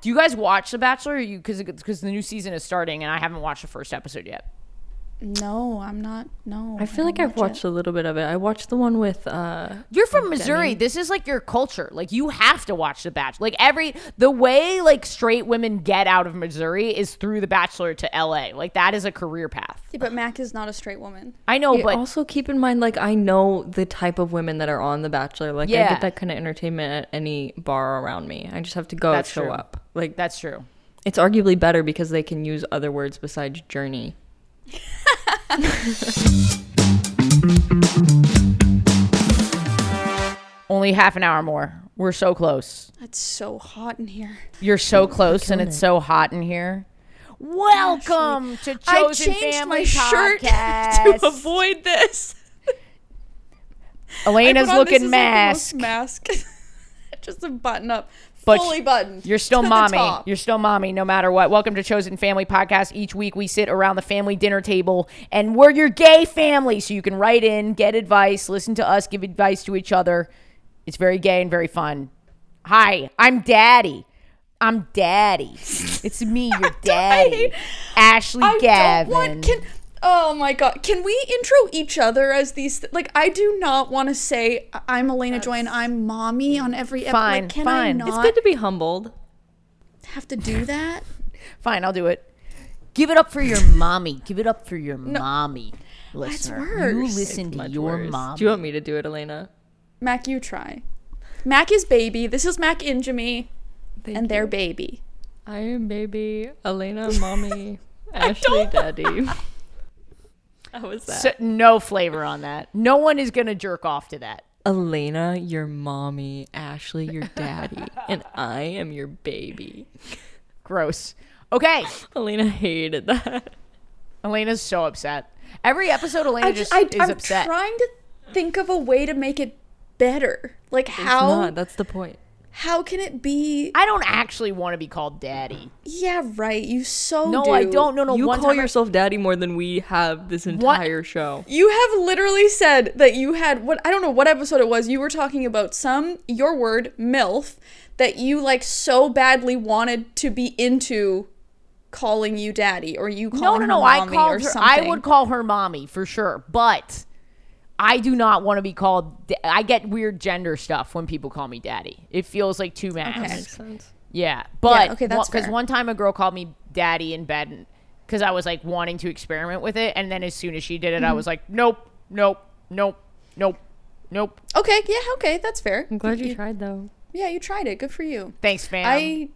Dog. Do you guys watch The Bachelor? Or you because because the new season is starting and I haven't watched the first episode yet. No, I'm not. No. I feel like I've watch watched a little bit of it. I watched the one with uh You're from Missouri. This is like your culture. Like you have to watch The Bachelor. Like every the way like straight women get out of Missouri is through The Bachelor to LA. Like that is a career path. Yeah, but Mak is not a straight woman. I know, Yeah, but also keep in mind like I know the type of women that are on The Bachelor. Like I Yeah. get that kind of entertainment at any bar around me. I just have to go That's show true. up. Like that's true. it's arguably better because they can use other words besides journey. Only half an hour more. We're so close. It's so hot in here. You're so close, and it's so hot in here. Welcome to Chosen I changed Family my shirt Podcast. to avoid this. I Alayna's put on looking this is mask. Like the most mask. Just a button up. But fully buttoned. You're still mommy. You're still mommy no matter what. Welcome to Chosen Family Podcast. Each week we sit around the family dinner table and we're your gay family. So you can write in, get advice, listen to us, give advice to each other. It's very gay and very fun. Hi, I'm daddy. I'm daddy. It's me, your daddy. Ashley I Gavin. don't want. Can oh my god, can we intro each other as these? Like, I do not want to say "I- I'm Alayna Joy and I'm mommy on every episode. Fine, like, can fine. I It's not It's good to be humbled. have to do that? Fine, I'll do it. Give it up for your mommy. Give it up for your mommy. Listener. You worse. You listen to Much your worse. mom. Do you want me to do it, Alayna? Mak, you try. Mak is baby. This is Mak Ingemi Thank and their baby. I am baby, Alayna, mommy, Ashley, daddy. How was that? So- no flavor on that. No one is gonna jerk off to that. Alayna, your mommy, Ashley, your daddy, and I am your baby. Gross. Okay, Alayna hated that. Alayna's so upset. Every episode, Alayna I just just, I, is I'm upset. trying to think of a way to make it better. Like It's how not. That's the point. How can it be? I don't actually want to be called daddy. yeah, right. You so No, do. I don't. No, no. you one call time I- yourself daddy more than we have this entire show. You have literally said that you had what I don't know what episode it was. You were talking about some your word milf that you like so badly wanted to be into calling you daddy or you no, calling no, no. her I mommy or called her. I would call her mommy for sure, but I do not want to be called. da- I get weird gender stuff when people call me daddy. It feels like too much. Okay. Makes sense. Yeah, but okay, that's because one time a girl called me daddy in bed because I was like wanting to experiment with it, and then as soon as she did it, Mm-hmm. I was like, nope, nope, nope, nope, nope. Okay, yeah, okay, that's fair. I'm glad you tried though. Yeah, you tried it. Good for you. Thanks, fam. I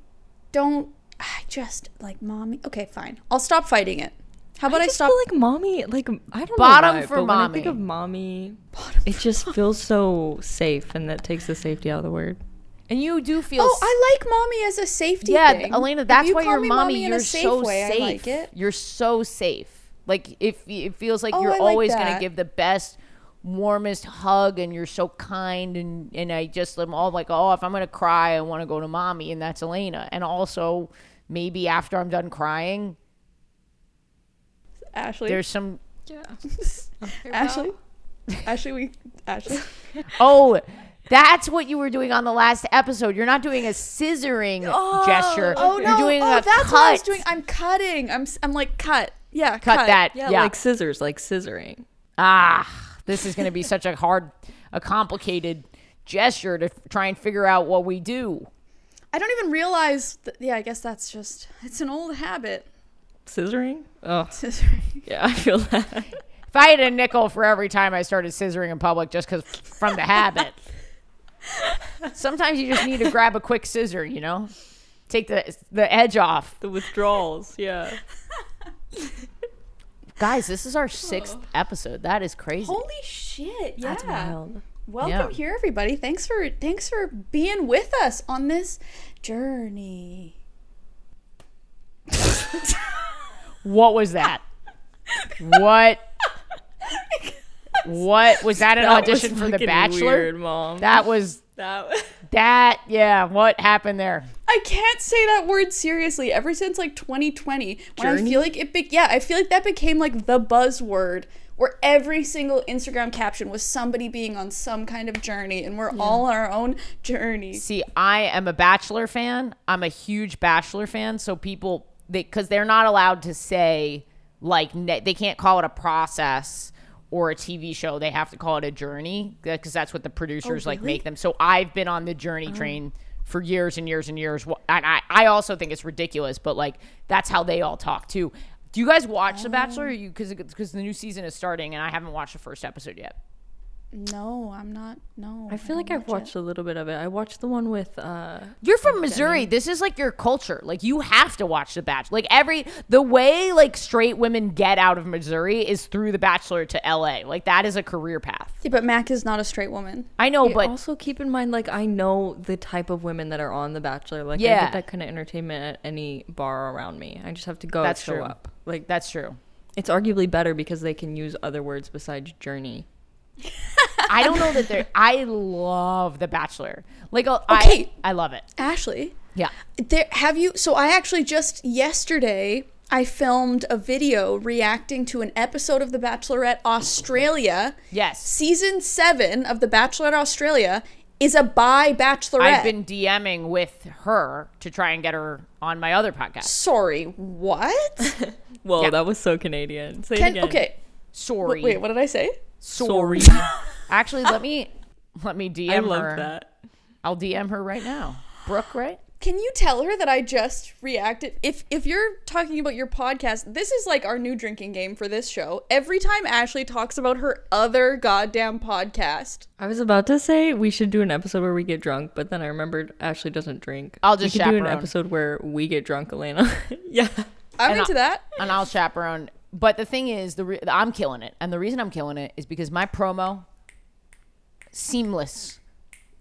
don't I just like mommy. Okay, fine. I'll stop fighting it. How about I, just stop feel like mommy, like I don't Bottom know why, for but when I think mommy. of mommy, it just feels so safe, and that takes the safety out of the word. and you do feel. Oh, s- I like mommy as a safety yeah, thing. Alayna. If That's you why call your me mommy. You're safe so way, safe. I like it. You're so safe. Like if it feels like Oh, you're I like always gonna give the best, warmest hug, and you're so kind, and and I just am all like, oh, if I'm gonna cry, I want to go to mommy, and that's Alayna. And also, maybe after I'm done crying, Ashley. there's some Yeah. Ashley. Ashley, we Ashley. Oh, that's what you were doing on the last episode. You're not doing a scissoring gesture. Oh You're no! doing oh, a that's cut. what I was doing. I'm cutting. I'm s- I'm like cut. Yeah, cut, that. Yeah, Yeah. like scissors, like scissoring. ah, this is going to be such a hard, a complicated gesture to f- try and figure out what we do. I don't even realize. That, yeah, I guess that's just it's an old habit. Scissoring? Oh, Scissoring. yeah, I feel that. If I had a nickel for every time I started scissoring in public just because from the habit. Sometimes you just need to grab a quick scissor, you know? Take the the edge off. the withdrawals, yeah. Guys, this is our sixth episode. That is crazy. Holy shit! Yeah. That's wild. Welcome Yeah. here, everybody. Thanks for thanks for being with us on this journey. What was that? what? What was that? An That audition for The Bachelor? Weird, mom. That was that. that. Yeah. What happened there? I can't say that word seriously. Ever since like 2020, when I feel like it, be- yeah, I feel like that became like the buzzword, where every single Instagram caption was somebody being on some kind of journey, and we're all on our own journey. See, I am a Bachelor fan. I'm a huge Bachelor fan. So people, they because they're not allowed to say like ne- they can't call it a process or a TV show. They have to call it a journey uh, because that's what the producers oh, like make them. So I've been on the journey oh. train for years and years and years. And I, I also think it's ridiculous, but like that's how they all talk too. Do you guys watch The oh. Bachelor? You because because the new season is starting and I haven't watched the first episode yet. No, I'm not. No, I feel like don't I've watch watched a little bit of it. I watched the one with uh You're from Missouri. This is like your culture. Like you have to watch The Bachelor. Like every the way like straight women get out of Missouri is through The Bachelor to LA. Like that is a career path. Yeah, but Mak is not a straight woman. I know, but but also keep in mind like I know the type of women that are on The Bachelor. Like I Yeah. get that kind of entertainment at any bar around me. I just have to go That's show true. up. Like that's true. it's arguably better because they can use other words besides journey. I don't know that they're. I love The Bachelor. Like uh, Okay. I, I love it. Ashley, Yeah. there have you? So I actually just yesterday I filmed a video reacting to an episode of The Bachelorette Australia. Yes. Season seven of The Bachelorette Australia is a bi Bachelorette. I've been DMing with her to try and get her on my other podcast. Sorry, what? Whoa, Yeah. that was so Canadian. Say it again. okay, Sorry. wait, what did I say? Sorry. Actually, let me let me DM I love her. that. I'll DM her right now. Brooke, right? Can you tell her that I just reacted? If if you're talking about your podcast, this is like our new drinking game for this show. Every time Ashley talks about her other goddamn podcast, I was about to say we should do an episode where we get drunk, but then I remembered Ashley doesn't drink. I'll just we could do an chaperone. episode where we get drunk, Alayna. yeah. I'm And into I- that. and I'll chaperone. But the thing is, the re- I'm killing it, and the reason I'm killing it is because my promo seamless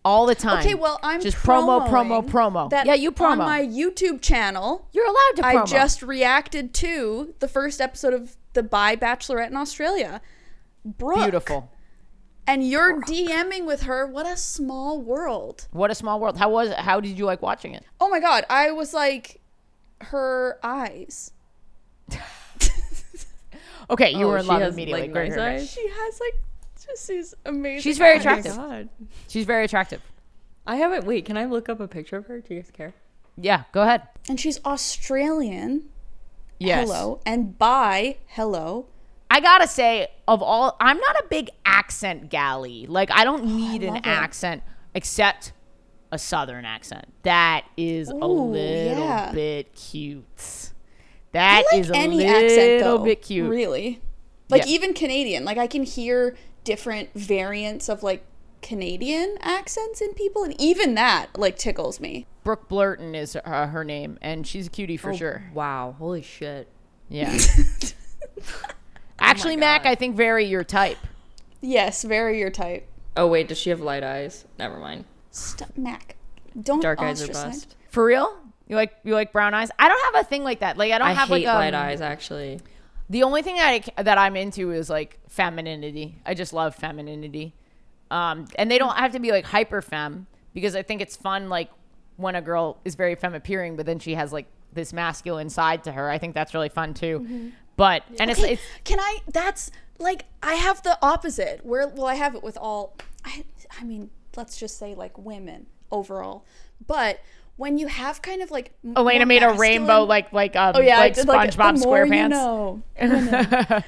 all the time. Okay, well, I'm just promo, promo, promo. That yeah, you promo. on my YouTube channel. You're allowed to promo. I just reacted to the first episode of the Bi Bachelorette in Australia. Brooke, beautiful. and you're DMing with her. What a small world. What a small world. How was it? How did you like watching it? Oh my god, I was like, her eyes. Okay, you Oh, were in she love has, immediately. like, Great, nice great, great. eyes? She has like just these amazing. She's very eyes. attractive. Oh God. She's very attractive. I haven't. Wait, can I look up a picture of her? Do you guys care? Yeah, go ahead. And she's Australian. Yes. Hello. And bi. Hello. I gotta say, of all, I'm not a big accent galley. Like, I don't oh, need an it. accent except a southern accent. That is a little yeah. bit cute. That I is like a any little accent though. bit cute. Really. Like Yeah. even Canadian. Like I can hear different variants of like Canadian accents in people, and even that like tickles me. Brooke Blurton is uh, her name, and she's a cutie Oh, for sure. Wow. Holy shit. Yeah. Actually, Mak, I think very your type. Yes, very your type. Oh wait, does she have light eyes? Never mind. Stop, Mak. Don't Dark eyes are ostracize- bust. For real? You like you like brown eyes? I don't have a thing like that. Like I don't I have hate like um, light eyes. Actually, The only thing that I, that I'm into is like femininity. I just love femininity. Um, and they don't have to be like hyper femme because I think it's fun like when a girl is very femme appearing, but then she has like this masculine side to her. I think that's really fun too. But and it's it's can I? That's like I have the opposite. Where well, I have it with all. I I mean, let's just say like women overall. But when you have kind of like Alayna more made a rainbow like like um Oh yeah, like did, SpongeBob the more you SquarePants. know.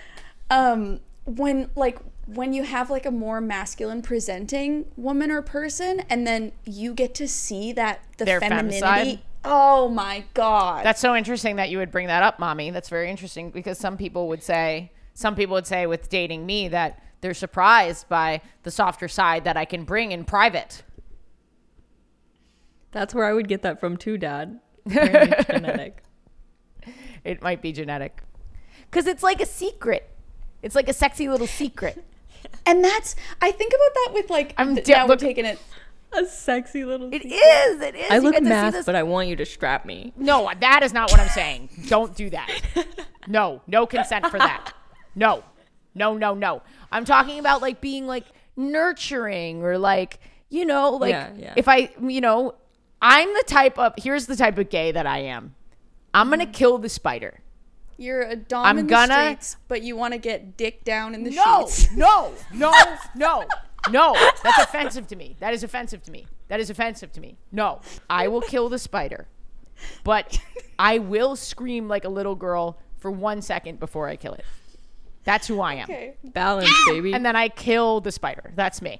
Um, when like when you have like a more masculine presenting woman or person, and then you get to see that the Their femininity. side? Oh my god! That's so interesting that you would bring that up, mommy. That's very interesting because some people would say, some people would say with dating me that they're surprised by the softer side that I can bring in private. That's where I would get that from too, Dad. Apparently it's genetic. It might be genetic. Because it's like a secret. It's like a sexy little secret. And that's I think about that with like I'm th- de- now we're look- taking it. A sexy little. It is. It is. I You look get math, but I want you to strap me. No, that is not what I'm saying. Don't do that. No, no consent for that. No, no, no, no. I'm talking about like being like nurturing or like, you know, like Yeah, yeah. if I, you know, I'm the type of, here's the type of gay that I am. I'm going to mm. kill the spider. You're a dom I'm in the gonna- streets, but you want to get dick down in the No, sheets. no, no, no, no. That's offensive to me. That is offensive to me. That is offensive to me. No, I will kill the spider, but I will scream like a little girl for one second before I kill it. That's who I am. Okay. Balance, ah! baby. And then I kill the spider. That's me.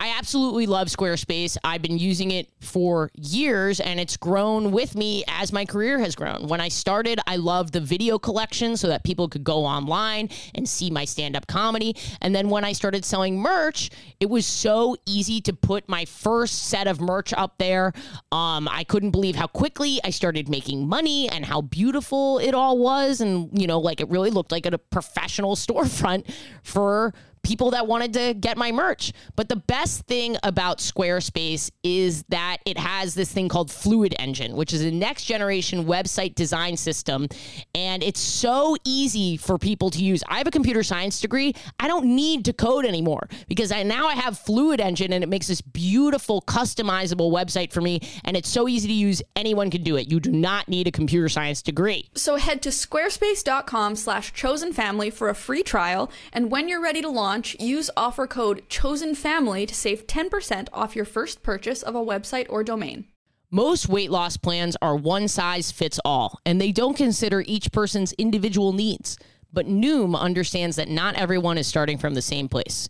I absolutely love Squarespace. I've been using it for years and it's grown with me as my career has grown. When I started, I loved the video collection so that people could go online and see my stand up comedy. And then when I started selling merch, it was so easy to put my first set of merch up there. Um, I couldn't believe how quickly I started making money and how beautiful it all was. And, you know, like it really looked like a professional storefront for people that wanted to get my merch. But the best thing about Squarespace is that it has this thing called Fluid Engine, which is a next generation website design system. And it's so easy for people to use. I have a computer science degree. I don't need to code anymore because I now I have Fluid Engine and it makes this beautiful customizable website for me. And it's so easy to use. Anyone can do it. You do not need a computer science degree. So head to squarespace.com slash chosen family for a free trial, and when you're ready to launch, use offer code chosen family to save 10% off your first purchase of a website or domain. Most weight loss plans are one size fits all, and they don't consider each person's individual needs. But Noom understands that not everyone is starting from the same place.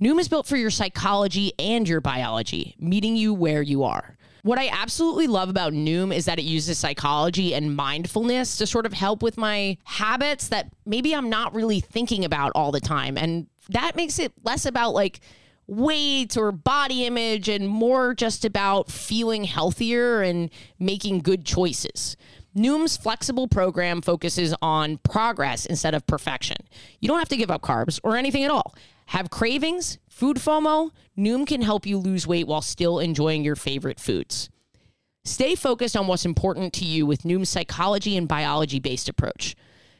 Noom is built for your psychology and your biology, meeting you where you are. What I absolutely love about Noom is that it uses psychology and mindfulness to sort of help with my habits that maybe I'm not really thinking about all the time. And that makes it less about like, weight or body image and more just about feeling healthier and making good choices. Noom's flexible program focuses on progress instead of perfection. You don't have to give up carbs or anything at all. Have cravings, food FOMO? Noom can help you lose weight while still enjoying your favorite foods. Stay focused on what's important to you with Noom's psychology and biology based approach.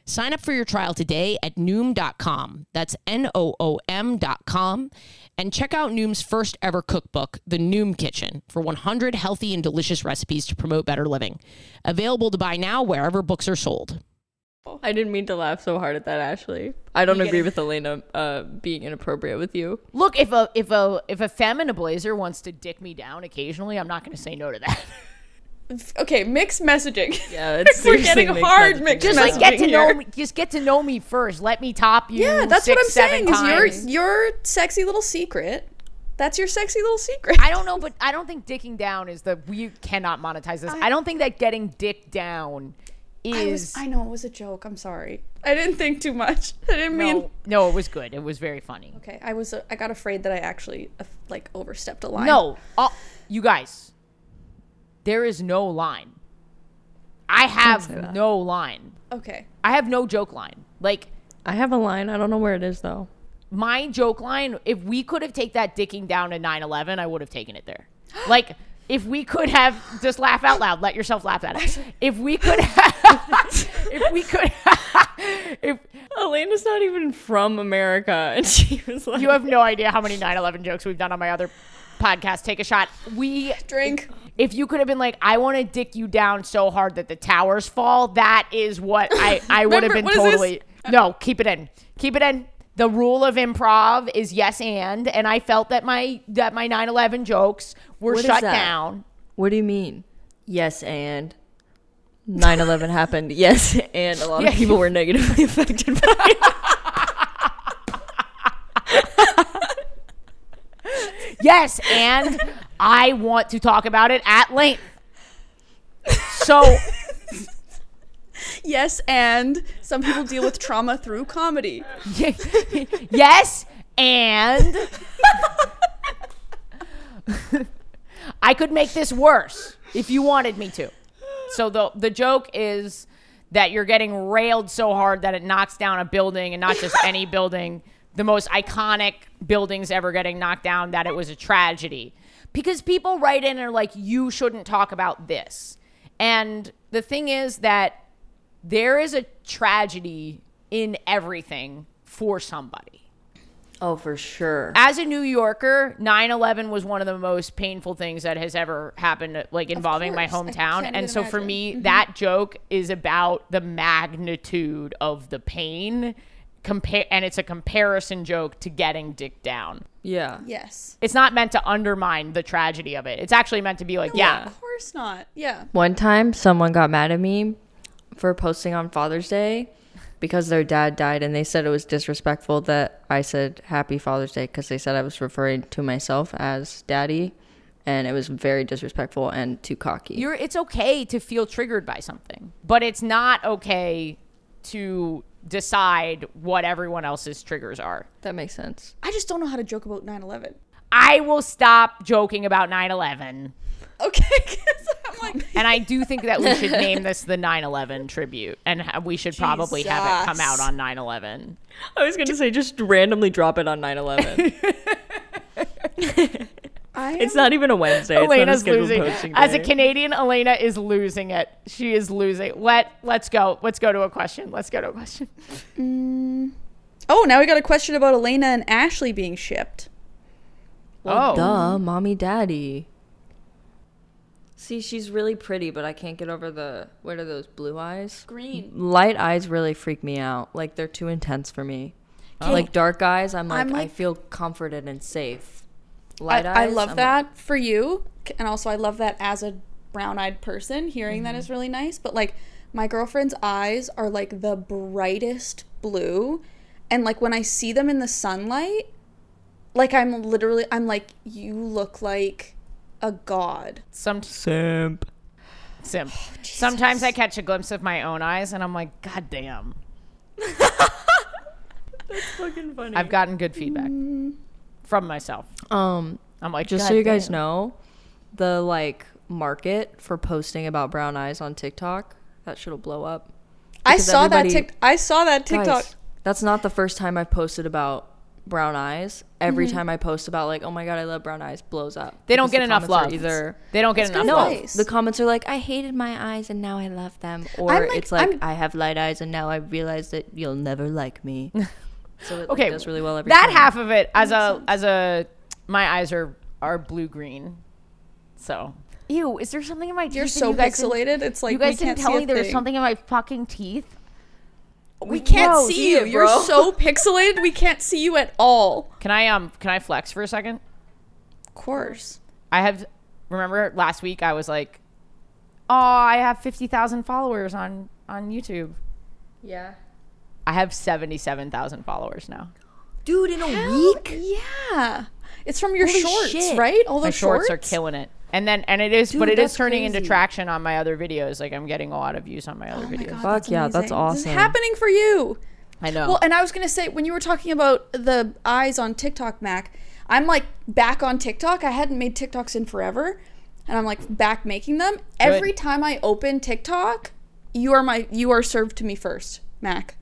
Sign up for your trial today at Noom.com. That's N O O M.com. And check out Noom's first ever cookbook, The Noom Kitchen, for 100 healthy and delicious recipes to promote better living. Available to buy now wherever books are sold. I didn't mean to laugh so hard at that, Ashley. I don't You agree it. with Alayna uh, being inappropriate with you. Look, if a if a if a femme in a blazer wants to dick me down occasionally, I'm not going to say no to that. Okay, mixed messaging. Yeah, it's We're getting mixed hard messaging. mixed just messaging like get to know me. Just get to know me first. Let me top you. Yeah, that's six, what I'm saying. Is your your sexy little secret? That's your sexy little secret. I don't know, but I don't think dicking down is the we cannot monetize this. I, don't think that getting dick down is I was. I know it was a joke. I'm sorry. I didn't think too much. I didn't mean. no, no, it was good. It was very funny. Okay, I was. Uh, I got afraid that I actually uh, like overstepped a line. No, uh, you guys, there is no line. I have no line. Okay. I have no joke line. Like I have a line. I don't know where it is though. my joke line, if we could have take that dicking down to 9-11, I would have taken it there. Like if we could have just laugh out loud, let yourself laugh at it. If we could have, if we could, if Alayna's not even from America, and she was like, you have no idea how many 9-11 jokes we've done on my other podcast, take a shot. We Drink. If you could have been like, I want to dick you down so hard that the towers fall, that is what I, I would have been what is this? totally. No, keep it in. Keep it in. The rule of improv is yes and, and I felt that my that my 9/11 jokes were What is shut that? down. "What do you mean?" Yes, and 9/11 happened. Yes, and a lot Yeah. of people were negatively affected by it. Yes, and I want to talk about it at length. So yes, and some people deal with trauma through comedy. yes, and I could make this worse if you wanted me to. So the the joke is that you're getting railed so hard that it knocks down a building and not just any building, the most iconic buildings ever getting knocked down that it was a tragedy. Because people write in and are like you shouldn't talk about this. And the thing is that there is a tragedy in everything for somebody Oh, for sure. as a New Yorker, 9/11 was one of the most painful things that has ever happened like involving my hometown. And so for imagine. me, that joke is about the magnitude of the pain compare and it's a comparison joke to getting dick down. Yeah. Yes. It's not meant to undermine the tragedy of it. It's actually meant to be like, yeah, Of course not. Yeah. One time, someone got mad at me for posting on Father's Day because their dad died, and they said it was disrespectful that I said Happy Father's Day because they said I was referring to myself as daddy, and it was very disrespectful and too cocky. you're it's okay to feel triggered by something, but it's not okay to decide what everyone else's triggers are. that makes sense. I just don't know how to joke about 9 11. I will stop joking about 9/11. Okay. 'cause I'm like, And I do think that we should name this the 9/11 tribute, and we should probably have it come out on 9/11. I was gonna say just randomly drop it on 9/11. I it's not even a Wednesday. It's not a Alayna's losing. As a. Canadian, Alayna is losing it. She is losing. Let Let's go. Let's go to a question. Let's go to a question. Mm. Oh, now we got a question about Elena and Ashley being shipped. oh, Duh, mommy, daddy. See, she's really pretty, but I can't get over the what are those blue eyes? Green. Light eyes really freak me out. Like they're too intense for me. Like dark eyes, I'm like, I'm I feel comforted and safe. I, Light I eyes, love I'm that for you. And also, I love that as a brown eyed person, hearing that mm-hmm. is really nice. But like, my girlfriend's eyes are like the brightest blue. And like, when I see them in the sunlight, like, I'm literally, I'm like, you look like a god. some simp. simp. Oh, Sometimes I catch a glimpse of my own eyes, and I'm like, God damn. Fucking funny. I've gotten good feedback mm. From myself. um, I'm like, just "God so you guys damn." know, the like market for posting about brown eyes on TikTok that shit'll blow up. I saw that everybody- tic- I saw that TikTok. Guys, that's not the first time I've posted about brown eyes. Every Mm-hmm. time I post about like, oh my god, I love brown eyes, blows up. They don't get the enough comments love. Either They don't get enough good love. advice. the comments are like, I hated my eyes and now I love them, or like- it's like, I'm- I have light eyes and now I realize that you'll never like me. so it like, Okay, does really well every that time. half of it as a as a my eyes are are blue green. So ew, is there something in my teeth? You're so you guys didn't- pixelated. It's like you guys we didn't can't tell see me a there was something in my fucking teeth. We can't Bro, see see you. it, You're so pixelated. We can't see you at all. Can I um can I flex for a second? Of course. I have remember last week I was like, "Oh, I have 50,000 followers on on YouTube." Yeah, I have 77,000 followers now. dude, in a week. Yeah. It's from your Holy shorts, shit. right? All My those shorts, shorts, are killing it. And then and it is but it is that's turning into traction on my other videos. Like I'm getting a lot of views on my other Oh my videos. God, Fuck yeah, that's amazing. This is awesome. happening for you. I know. Well, and I was gonna say when you were talking about the eyes on TikTok, Mak, I'm like back on TikTok. I hadn't made TikToks in forever, and I'm like back making them. Every time I open TikTok, you are my you are served to me first, Mak.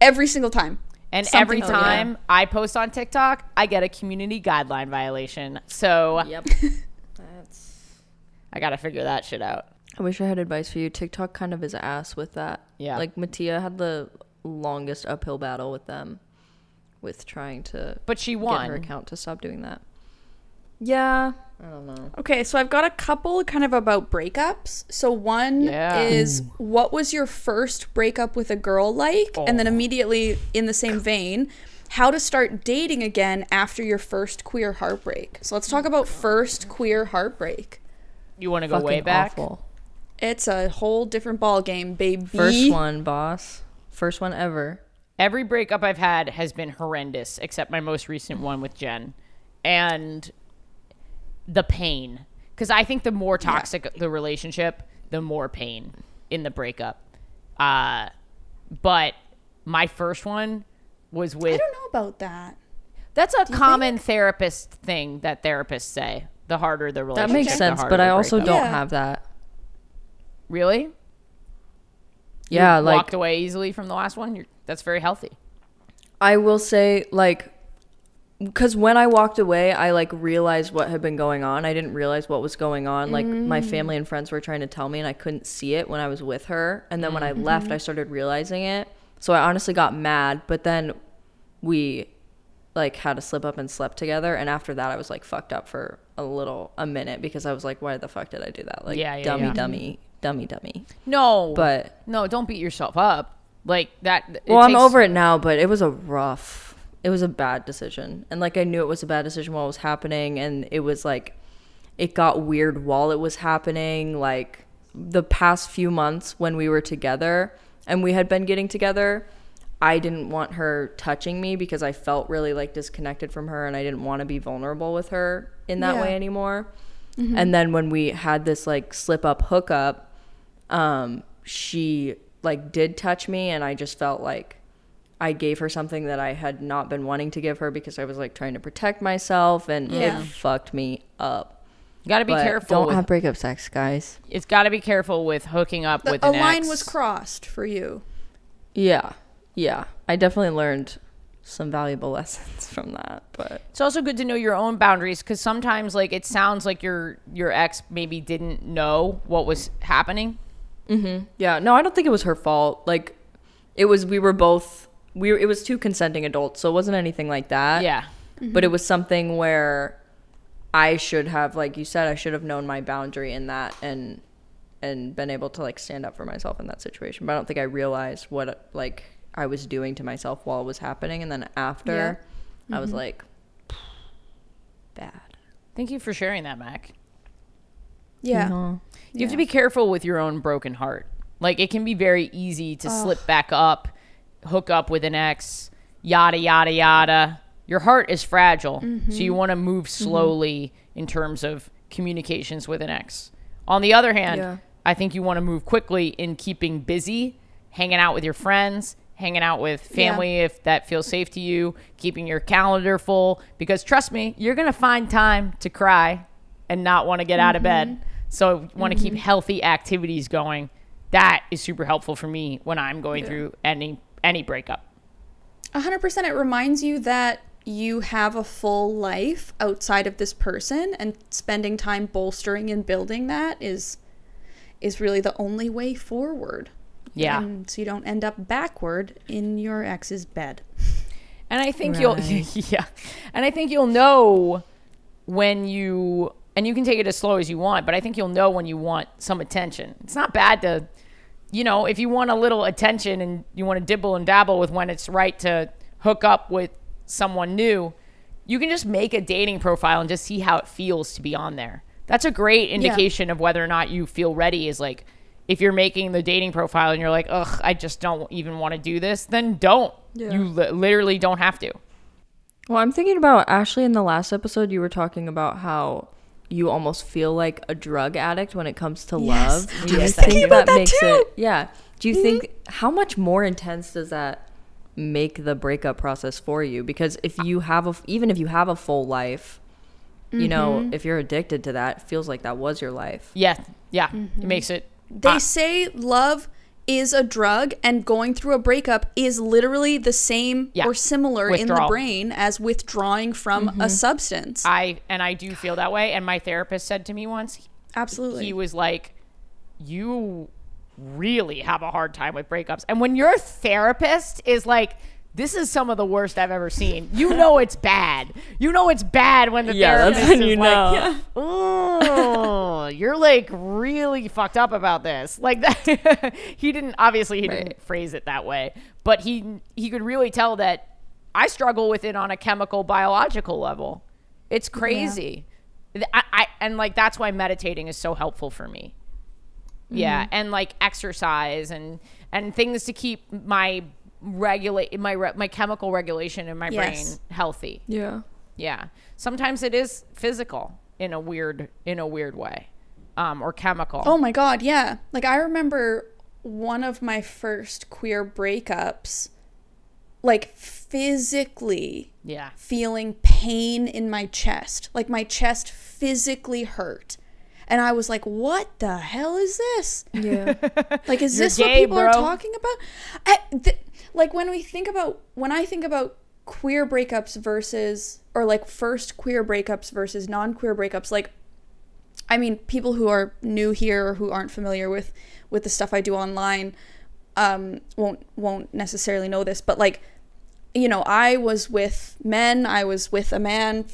Every single time. And Something every for you. time I post on TikTok, I get a community guideline violation. So Yep. That's. I got to figure that shit out. I wish I had advice for you. TikTok kind of is ass with that. Yeah. Like Mattia had the longest uphill battle with them, with trying to But she get her account to stop doing that. Yeah. I don't know. Okay, so I've got a couple kind of about breakups. So one Yeah. is mm. what was your first breakup with a girl like? And then Oh. immediately in the same vein, how to start dating again after your first queer heartbreak. So let's talk about first queer heartbreak. You want to go way back? awful. It's a whole different ball game, baby. First one, boss. First one ever. Every breakup I've had has been horrendous, except my most recent one with Jen. And the pain. Because I think the more toxic the relationship, the more pain in the breakup. Uh, but my first one was with. I don't know about that. that's a common therapist thing that therapists say. The harder the relationship, That makes sense, but I also breakup. don't Yeah. have that. really. Yeah, You like walked away easily from the last one. You're, that's very healthy. I will say like because when I walked away, I like realized what had been going on. I didn't realize what was going on. Like my family and friends were trying to tell me, and I couldn't see it when I was with her. And then when I left, mm-hmm. I started realizing it. So I honestly got mad. But then we like had a slip up and slept together. And after that, I was like fucked up for a little a minute because I was like, why the fuck did I do that? Like Yeah, yeah, dummy, yeah. dummy, dummy, dummy. No, But no, don't beat yourself up like that. it Well, I'm over it now, but it was a rough. It was a bad decision, and like I knew it was a bad decision while it was happening, and it was like it got weird while it was happening. Like the past few months when we were together, and we had been getting together. I didn't want her touching me because I felt really like disconnected from her and I didn't want to be vulnerable with her in that Yeah. way anymore. And then when we had this like slip up hookup, um, she like did touch me and I just felt like I gave her something that I had not been wanting to give her because I was like trying to protect myself and Yeah. it fucked me up. You got to be But careful. Don't with, have breakup sex, guys. it's got to be careful with hooking up The, with a an line ex. was crossed for you. Yeah. Yeah. I definitely learned some valuable lessons from that, but It's also good to know your own boundaries because sometimes, like, it sounds like your your ex maybe didn't know what was happening. Mm-hmm. Yeah, no, I don't think it was her fault. Like, it was we were both we were, it was two consenting adults, so it wasn't anything like that. Yeah, but it was something where I should have, like you said, I should have known my boundary in that and and been able to like stand up for myself in that situation. But I don't think I realized what like I was doing to myself while it was happening, and then after, I was mm-hmm. like, bad. thank you for sharing that, Mak. Yeah. Uh-huh. You have to be careful with your own broken heart. Like it can be very easy to slip back up, hook up with an ex, yada yada yada. Your heart is fragile, so mm-hmm. you want to move mm-hmm. slowly in terms of communications with an ex. On the other hand, Yeah. I think you want to move quickly in keeping busy, hanging out with your friends, hanging out with family if that feels safe to you, keeping your calendar full because trust me, you're going to find time to cry and not want to get out of bed. Mm-hmm. So want to keep healthy activities going. That is super helpful for me when I'm going through any any breakup. A hundred percent. It reminds you that you have a full life outside of this person, and spending time bolstering and building that is is really the only way forward. Yeah. And so you don't end up backward in your ex's bed. And I think you'll yeah. And I think you'll know when you and you can take it as slow as you want, but I think you'll know when you want some attention. It's not bad to you know, if you want a little attention and you want to dibble and dabble with when it's right to hook up with someone new, you can just make a dating profile and just see how it feels to be on there. That's a great indication of whether or not you feel ready is like if you're making the dating profile and you're like, "Ugh, I just don't even want to do this," then don't. You li- literally don't have to. Well, I'm thinking about Ashley in the last episode. You were talking about how you almost feel like a drug addict when it comes to Yes. love. I Do you was think thinking about that makes too. Mm-hmm. it? Yeah. Do you think how much more intense does that make the breakup process for you? Because if you have a even if you have a full life, you know, Mm-hmm. if you're addicted to that, it feels like that was your life. Yeah, yeah. Mm-hmm. It makes it. They Ah. say love is a drug and going through a breakup is literally the same Yeah. or similar in the brain as withdrawing from a mm-hmm. substance. I and I do feel that way. And my therapist said to me once, Absolutely. he was like, "You really have a hard time with breakups." And when your therapist is like. This is some of the worst I've ever seen. You know it's bad. You know it's bad when the Yeah, therapist is you like, "Oh, you're like really fucked up about this." Like that. he didn't obviously he didn't phrase it that way, but he he could really tell that I struggle with it on a chemical biological level. It's crazy. Th- I, I and like that's why meditating is so helpful for me. Yeah, and like exercise and and things to keep my regulate my re- my chemical regulation in my Yes. brain healthy. Yeah. Yeah. Sometimes it is physical in a weird in a weird way. Um or chemical. Oh my god, yeah. Like I remember one of my first queer breakups, like physically Yeah. feeling pain in my chest. Like my chest physically hurt. And I was like, what the hell is this? Yeah. Like, is You're this what gay, people are talking about? I, th- like, when we think about, when I think about queer breakups versus, or like first queer breakups versus non queer breakups, like, I mean, people who are new here or who aren't familiar with, with the stuff I do online, um, won't, won't necessarily know this, but like, you know, I was with men, I was with a man,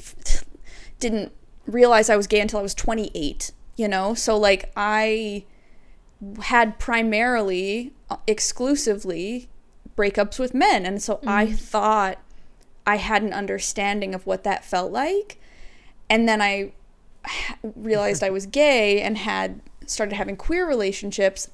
didn't realize I was gay until I was 28, you know? So, like, I had primarily, uh, exclusively breakups with men. And so I mm-hmm. thought I had an understanding of what that felt like. And then I realized I was gay and had started having queer relationships.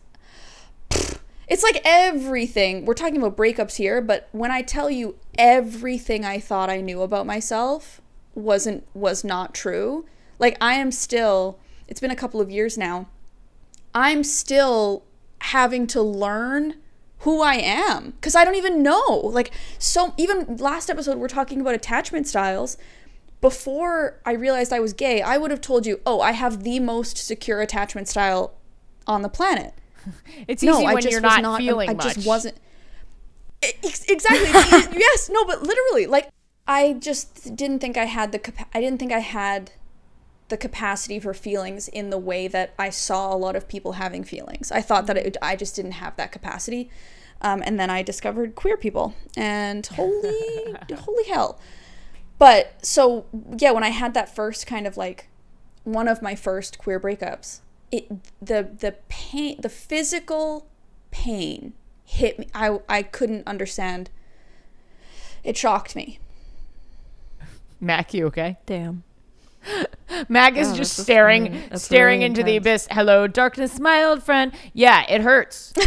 It's like everything. We're talking about breakups here, but when I tell you everything I thought I knew about myself wasn't was not true. Like I am still it's been a couple of years now. I'm still having to learn who I am cuz I don't even know. Like so even last episode we're talking about attachment styles. Before I realized I was gay, I would have told you, "Oh, I have the most secure attachment style on the planet." It's easy I when you're not, not. feeling I much. just wasn't. Exactly. Yes. No. But literally, like, I just didn't think I had the. I didn't think I had the capacity for feelings in the way that I saw a lot of people having feelings. I thought that it, I just didn't have that capacity. Um, and then I discovered queer people, and holy, holy hell! But so yeah, when I had that first kind of like one of my first queer breakups, it the the pain, the physical pain hit me. I I couldn't understand. It shocked me. Mak, you okay? Damn. Mak is Wow, just staring, staring really into the abyss. Hello, darkness, my old friend. Yeah, it hurts.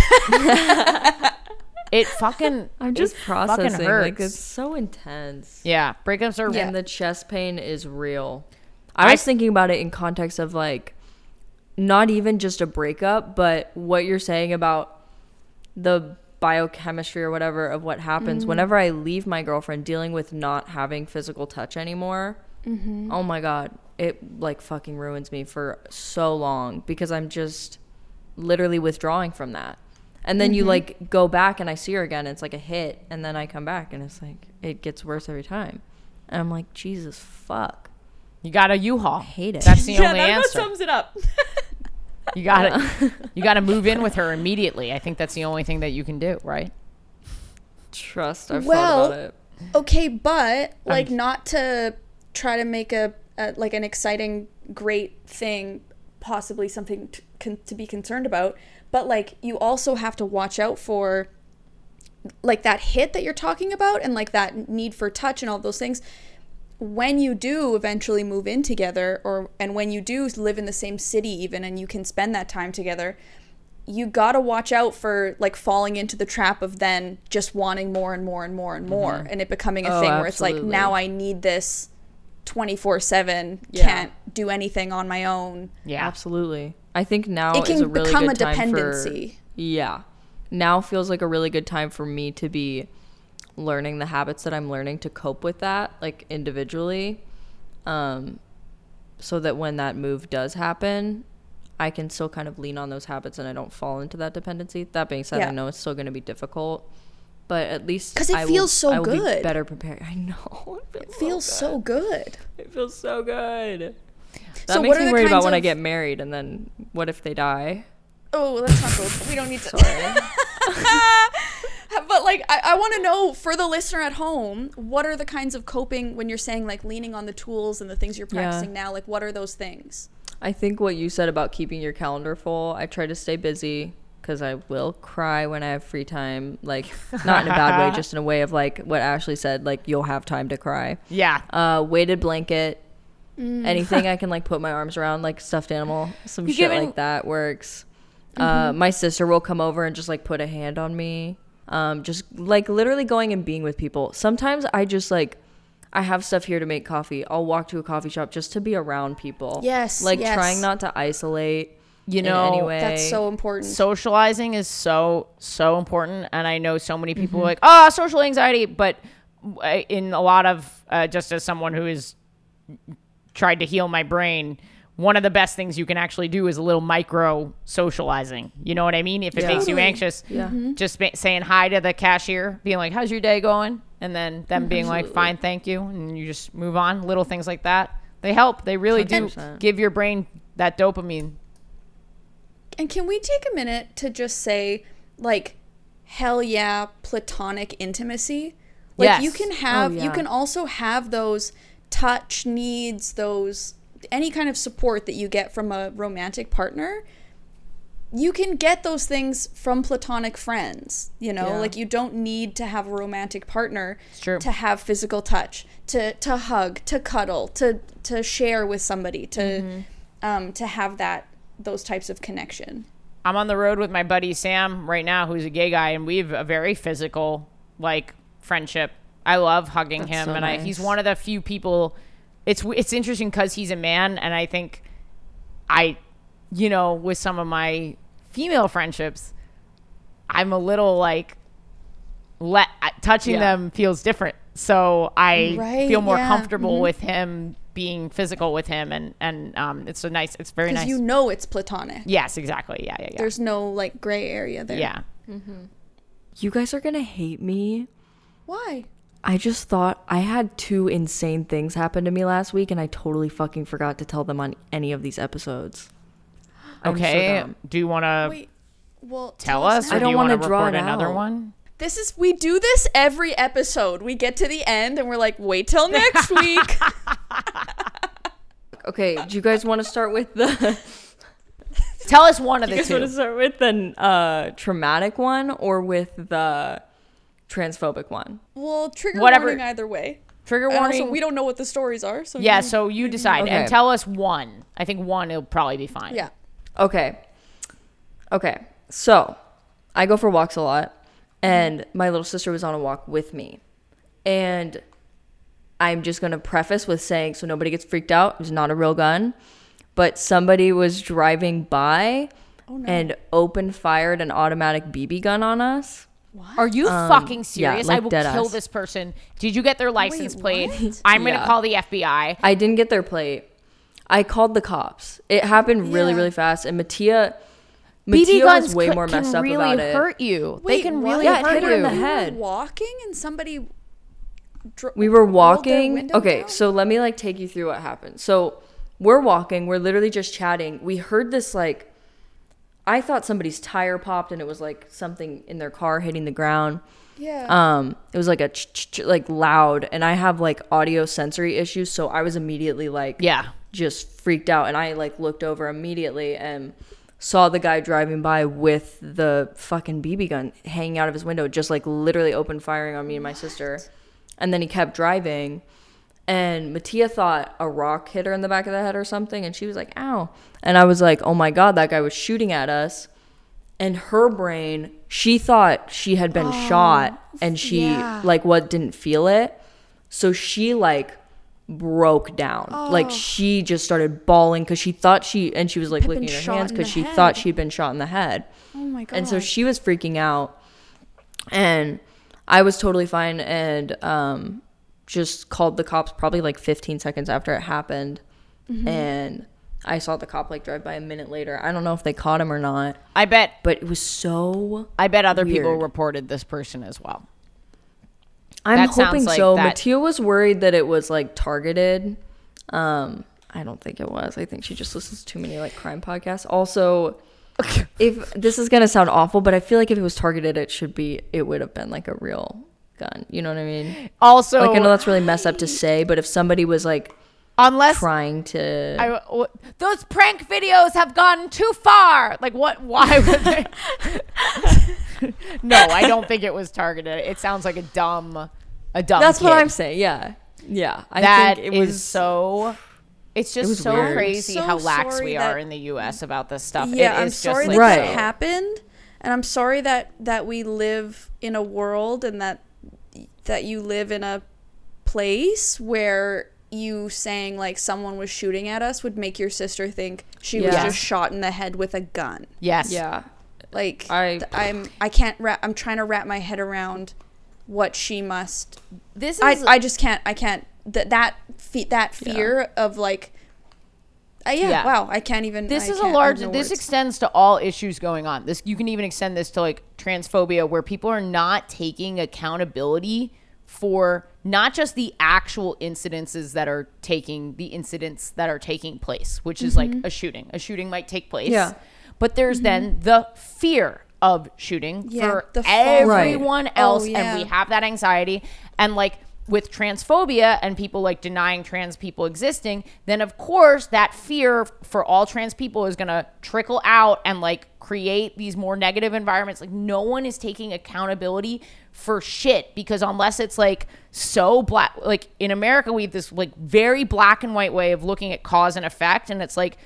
it fucking. I'm just processing. Like it's so intense. Yeah, breakups are. Yeah. And the chest pain is real. I was thinking about it in context of like not even just a breakup, but what you're saying about the biochemistry or whatever of what happens mm-hmm. whenever I leave my girlfriend dealing with not having physical touch anymore. Mm-hmm. Oh my god, it like fucking ruins me for so long because I'm just literally withdrawing from that. And then you mm-hmm. like go back and I see her again, it's like a hit, and then I come back and it's like it gets worse every time. And I'm like, Jesus fuck. You got a U-Haul. hate it. That's the yeah, only that answer. sums it up. You got to You got to move in with her immediately. I think that's the only thing that you can do, right? Trust. I've Well, thought about it. Okay, but like not to try to make a, a like an exciting, great thing, possibly something to, con- to be concerned about. But like you also have to watch out for like that hit that you're talking about, and like that need for touch and all those things. When you do eventually move in together, or and when you do live in the same city, even and you can spend that time together, you gotta watch out for like falling into the trap of then just wanting more and more and more and more mm-hmm. and it becoming a Oh, thing where it's like oh, now i need this 24-7 can't do anything on my own Yeah. Absolutely. I think now it is a can really become a good time dependency for yeah. Now feels like a really good time for me to be learning the habits that I'm learning to cope with that, like individually, um, so that when that move does happen, I can still kind of lean on those habits and I don't fall into that dependency. That being said, Yeah. I know it's still going to be difficult, but at least because it I feels so I will be good. better prepared. I know it feels so good it feels so good. That So makes what are me worried about kinds when I get married, and then what if they die? oh let's not go we don't need to but like i, I want to know for the listener at home what are the kinds of coping when you're saying like leaning on the tools and the things you're Yeah. practicing now like what are those things I think what you said about keeping your calendar full, I try to stay busy because I will cry when I have free time. Like, not in a bad way, just in a way of like what Ashley said, like, you'll have time to cry. Yeah. Uh, weighted blanket, Mm. anything I can like put my arms around, like stuffed animal, some You're shit giving- like that works. Uh, Mm-hmm. my sister will come over and just like put a hand on me. Um, just like literally going and being with people. Sometimes I just like, I have stuff here to make coffee. I'll walk to a coffee shop just to be around people. Yes, Like yes. trying not to isolate. You know. That's so important. socializing is so so important and i know so many people are like oh social anxiety but in a lot of uh, just as someone who has tried to heal my brain one of the best things you can actually do is a little micro socializing you know what i mean? If it makes you anxious Yeah. Mm-hmm. just ba- saying hi to the cashier being like how's your day going? And then them mm-hmm. being like fine thank you and you just move on little things like that. They help. They really do 100%. give your brain that dopamine And can we take a minute to just say, like, hell yeah, platonic intimacy? Like, Yes. you can have, you yeah. can also have those touch needs, those, any kind of support that you get from a romantic partner. You can get those things from platonic friends, you know? Yeah. Like, you don't need to have a romantic partner to have physical touch, to, to hug, to cuddle, to, to share with somebody, to, Mm-hmm. um, to have that, those types of connection. I'm on the road with my buddy Sam right now, who's a gay guy, and we have a very physical like friendship. I love hugging That's him, so and I, he's one of the few people. It's it's interesting because he's a man, and I think I, you know, with some of my female friendships, I'm a little like let touching Yeah. them feels different. So I Right, feel more yeah. comfortable with him being physical with him, and and um, it's a nice, it's very nice. you know it's platonic. yes, exactly. Yeah, yeah, yeah. There's no like gray area there. yeah. mm-hmm. You guys are gonna hate me. Why? I just thought I had two insane things happen to me last week, and I totally fucking forgot to tell them on any of these episodes. I'm so Okay. dumb. do you want to Well, tell us, now. or I do don't you want to draw record it another out. one? This is we do this every episode. We get to the end and we're like, wait till next week. Okay, do you guys want to start with the? Tell us one of you the you guys want to start with the uh, traumatic one or with the transphobic one? well, trigger Whatever. warning either way. Trigger And also, warning. we don't know what the stories are, so yeah, you- so you decide and tell us one. I think one it'll probably be fine. yeah. Okay. Okay. So I go for walks a lot, and my little sister was on a walk with me. And I'm just going to preface with saying so nobody gets freaked out, it was not a real gun, but somebody was driving by and open fired an automatic BB gun on us. What? Are you fucking serious? I Um, like will kill ass. this person. Did you get their license plate? I'm gonna call the FBI. I didn't get their plate. I called the cops. It happened really, Yeah. really fast. And Mattia, BB Mattia guns was way could- more can messed up really about it. hurt you. they can what? really Yeah, it hurt hit her in you. the You were head. walking and somebody. dr- we were walking okay down? so let me like take you through what happened so we're walking we're literally just chatting we heard this like i thought somebody's tire popped and it was like something in their car hitting the ground Yeah. um it was like a ch- ch- ch- like loud and i have like audio sensory issues so i was immediately like Yeah. just freaked out and I like looked over immediately and saw the guy driving by with the fucking BB gun hanging out of his window just like literally open firing on me and my sister. And then he kept driving and Mattia thought a rock hit her in the back of the head or something and she was like, "Ow." And I was like, "Oh my god, that guy was shooting at us." And her brain, she thought she had been shot and she yeah. like what didn't feel it. So she like broke down. Like she just started bawling because she thought she and she was like Had been licking her hands because the she thought she'd been shot in the head. oh my god. And so she was freaking out. And I was totally fine and um just called the cops probably like 15 seconds after it happened. Mm-hmm. And I saw the cop like drive by a minute later. I don't know if they caught him or not, I bet. but it was so I bet other people reported this person as well. I'm That hoping like so. that- Mattia was worried that it was like targeted. Um, I don't think it was. I think she just listens to too many like crime podcasts. Also, if this is gonna sound awful, but I feel like if it was targeted, it should be. It would have been like a real gun. You know what I mean? Also, Like I know that's really messed up to say, but if somebody was like unless trying to, I, w- those prank videos have gone too far. Like what? Why would they? no, I don't think it was targeted. It sounds like a dumb, a dumb. that's what. I'm saying. Yeah, yeah. I That think it is was so. It's just was so weird. crazy So how lax we that- are in the U.S. about this stuff. yeah, It I'm is just sorry like that Right. that happened, and I'm sorry that that we live in a world and that that you live in a place where you saying like someone was shooting at us would make your sister think she was just shot in the head with a gun. Yes. Yeah. Like I- I'm I can't wrap I'm trying to wrap my head around what she must This is I I just can't I can't that that fe- that fear of like uh, yeah, Yeah. wow I can't even this I is a can't- I have large no this words. extends to all issues going on this you can even extend this to like transphobia where people are not taking accountability for not just the actual incidences that are taking the incidents that are taking place which is like a shooting a shooting might take place Yeah. But there's then mm-hmm. the fear of shooting Yeah, for the fall- Right. everyone Oh, else yeah. and we have that anxiety and like with transphobia and people like denying trans people existing then of course that fear for all trans people is going to trickle out and like create these more negative environments like no one is taking accountability for shit because unless it's like so black like in america we have this like very black and white way of looking at cause and effect and it's like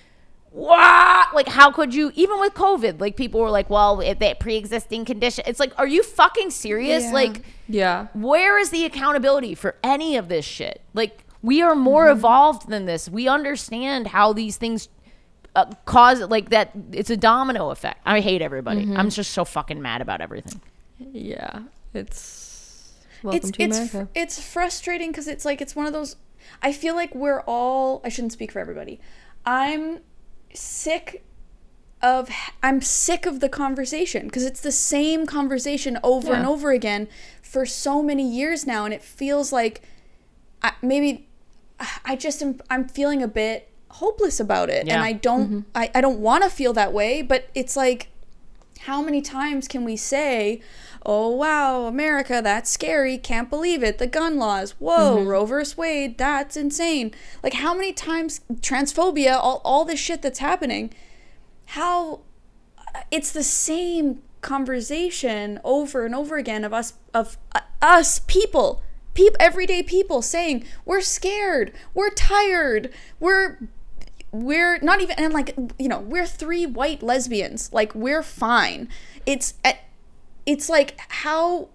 what? Like, how could you, even with COVID, like, people were like, well, if that pre existing condition, it's like, are you fucking serious? Yeah. Like, Yeah. where is the accountability for any of this shit? Like, we are more Mm-hmm. evolved than this. We understand how these things uh, cause, like, that it's a domino effect. I hate everybody. Mm-hmm. I'm just so fucking mad about everything. Yeah. It's welcome it's to it's America. fr- it's frustrating because it's like it's one of those. I feel like we're all. I shouldn't speak for everybody. I'm sick of. I'm sick of the conversation because it's the same conversation over and over again for so many years now, and it feels like I, maybe I just am. I'm feeling a bit hopeless about it, Yeah. and I don't. Mm-hmm. I, I don't want to feel that way, but it's like how many times can we say, "Oh wow, America, that's scary. Can't believe it. The gun laws. Whoa, Roe vs. Wade, that's insane." Like how many times transphobia, all all this shit that's happening, how it's the same conversation over and over again of us of uh, us people, peop everyday people saying, "We're scared. We're tired. We're we're not even and like you know we're three white lesbians like we're fine it's eh, it's like how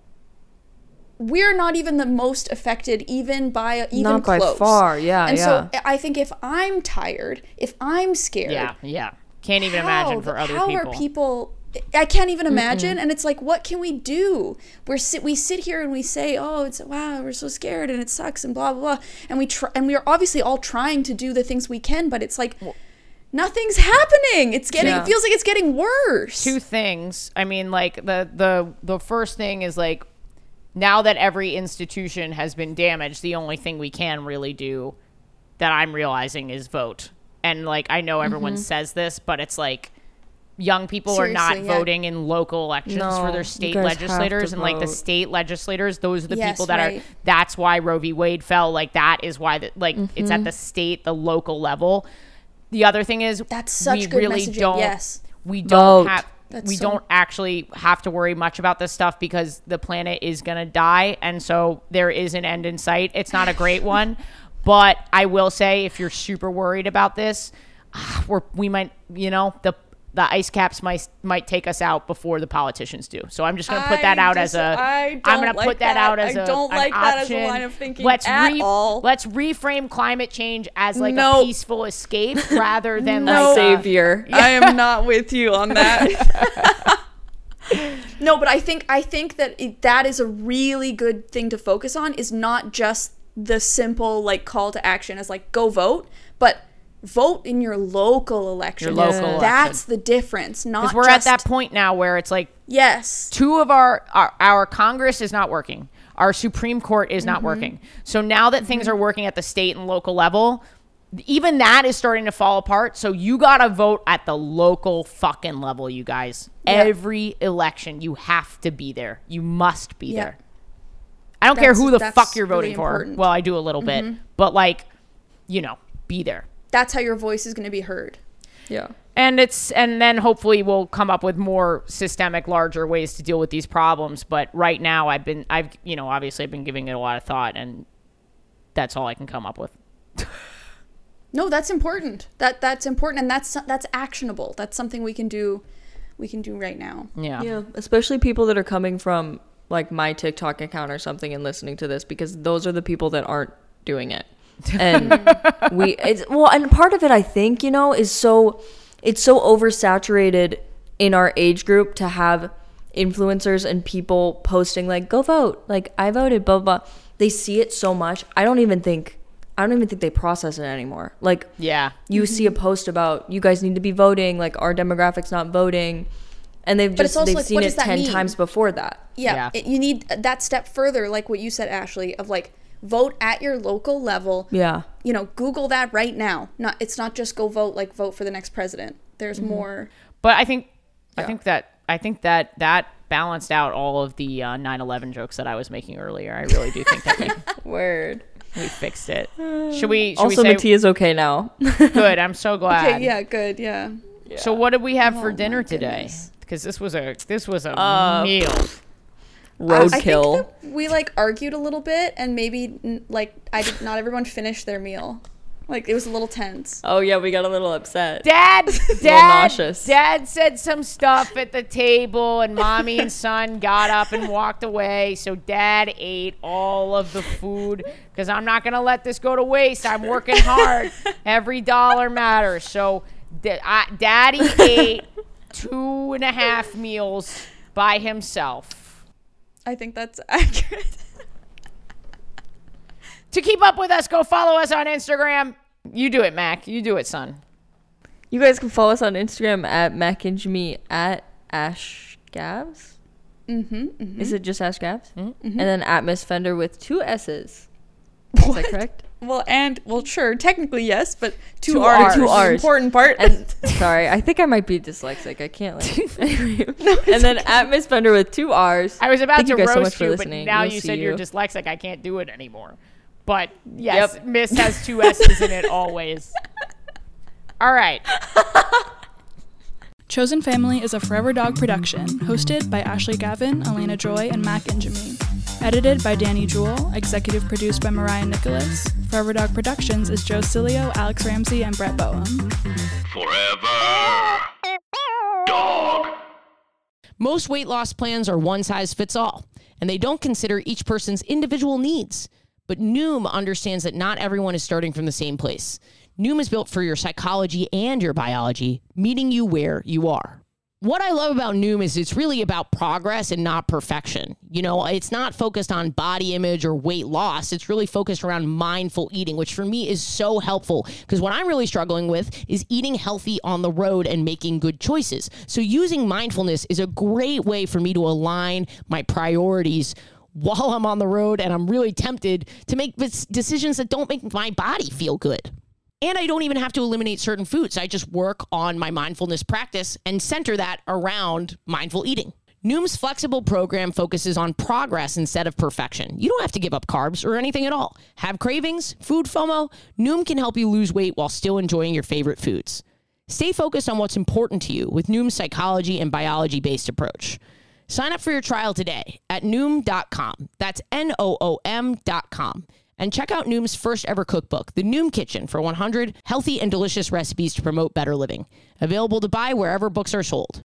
we're not even the most affected even by even Not by close. far, yeah, and so i think if i'm tired if i'm scared Yeah. Yeah. Can't even imagine for other people. how are people I can't even imagine, and it's like, what can we do? We're sit, we sit here and we say, "Oh, it's wow, we're so scared and it sucks and blah blah blah," and we try, and we are obviously all trying to do the things we can, but it's like nothing's happening. It's getting, Yeah. it feels like it's getting worse. two things. I mean, like the the the first thing is like now that every institution has been damaged, the only thing we can really do that I'm realizing is vote. And like I know everyone mm-hmm. says this, but it's like young people are not yeah. voting in local elections No, for their state guys have to legislators and like the state legislators those are the Yes, people that right. are that's why Roe v Wade fell like that is why that like it's at the state the local level the other thing is That's such we good really messaging, don't yes. we don't Vote. have That's we so- don't actually have to worry much about this stuff because the planet is going to die and so there is an end in sight it's not a great one but i will say if you're super worried about this ah, we're, we might you know the the ice caps might might take us out before the politicians do. So I'm just going to put that I out as a. I am don't going to put that, that. out as I a. don't like that as a option. line of thinking Let's at all. Let's reframe climate change as like No. a peaceful escape rather than No. like a- Savior. I am not with you on that. no, but I think I think that it, that is a really good thing to focus on. Is not just the simple like call to action as like go vote, but vote in your local election. Your local That's the difference. Not because we're just, at that point now where it's like Yes. two of our, our our Congress is not working. Our Supreme Court is Mm-hmm. not working. So now that things are working at the state and local level, even that is starting to fall apart. So you got to vote at the local fucking level, you guys. Yeah. Every election, you have to be there. You must be Yeah. there. I don't care who the fuck you're really voting for. Mm-hmm. Well, I do a little bit, but like, you know, be there. That's how your voice is going to be heard. Yeah. and it's and then hopefully we'll come up with more systemic larger ways to deal with these problems but right now i've been i've you know obviously i've been giving it a lot of thought and that's all i can come up with No, that's important. That that's important and that's that's actionable. That's something we can do we can do right now. yeah Yeah, especially people that are coming from like my TikTok account or something and listening to this because those are the people that aren't doing it. And we it's well and part of it i think you know is so it's so oversaturated in our age group to have influencers and people posting like go vote like i voted blah blah blah. they see it so much i don't even think i don't even think they process it anymore like Yeah. you mm-hmm. see a post about you guys need to be voting like our demographics not voting and they've But it's just also they've like, seen it 10 mean? times before that Yeah, Yeah. it- you need uh, that step further, like what you said, Ashley, of like vote at your local level. yeah You know, Google that right now. Not it's not just go vote like vote for the next president. There's Mm-hmm. more. But I think I think that I think that that balanced out all of the uh, 9/11 jokes that I was making earlier. I really do think that we, word we fixed it. Should we? Should also we say, Mattia's okay now good. I'm so glad. Okay, yeah, good, yeah. So what did we have for Oh, dinner today? Because this was a this was a Uh, meal. I think roadkill we like argued a little bit, and maybe like I did not everyone finished their meal. Like it was a little tense. oh yeah we got a little upset Dad, dad, nauseous. dad said some stuff at the table, and mommy and son got up and walked away. So dad ate all of the food because I'm not gonna let this go to waste. I'm working hard. Every dollar matters. So, da- I, daddy ate two and a half meals by himself. I think that's accurate. To keep up with us, go follow us on Instagram. You do it, Mak. You do it, son. You guys can follow us on Instagram at Mak Ingemi at Ash Gavs. Mm-hmm, Is it just Ash Gavs? And then at Miss Fender with two S's. Is that correct? Well, and well, sure, technically yes, but two, Two R's, R's. is Two R's. important part. And sorry, I think I might be dyslexic. I can't like. and then at Miss Fender with two R's. I was about Thank to you guys so much roast for you, but now We'll you see said you're dyslexic. I can't do it anymore. But yes, Miss has two S's in it always. All right. Chosen Family is a Forever Dog production, hosted by Ashley Gavin, Alayna Joy, and Mak Ingemi. Edited by Danny Jewell, executive produced by Mariah Nicholas. Forever Dog Productions is Joe Cilio, Alex Ramsey, and Brett Boehm. Forever. Dog. Most weight loss plans are one size fits all, and they don't consider each person's individual needs. But Noom understands that not everyone is starting from the same place. Noom is built for your psychology and your biology, meeting you where you are. What I love about Noom is it's really about progress and not perfection. You know, it's not focused on body image or weight loss. It's really focused around mindful eating, which for me is so helpful because what I'm really struggling with is eating healthy on the road and making good choices. So using mindfulness is a great way for me to align my priorities while I'm on the road and I'm really tempted to make decisions that don't make my body feel good. And I don't even have to eliminate certain foods. I just work on my mindfulness practice and center that around mindful eating. Noom's flexible program focuses on progress instead of perfection. You don't have to give up carbs or anything at all. Have cravings, food FOMO? Noom can help you lose weight while still enjoying your favorite foods. Stay focused on what's important to you with Noom's psychology and biology based approach. Sign up for your trial today at Noom.com. That's N O O M.com. And check out Noom's first ever cookbook, The Noom Kitchen, for 100 healthy and delicious recipes to promote better living. Available to buy wherever books are sold.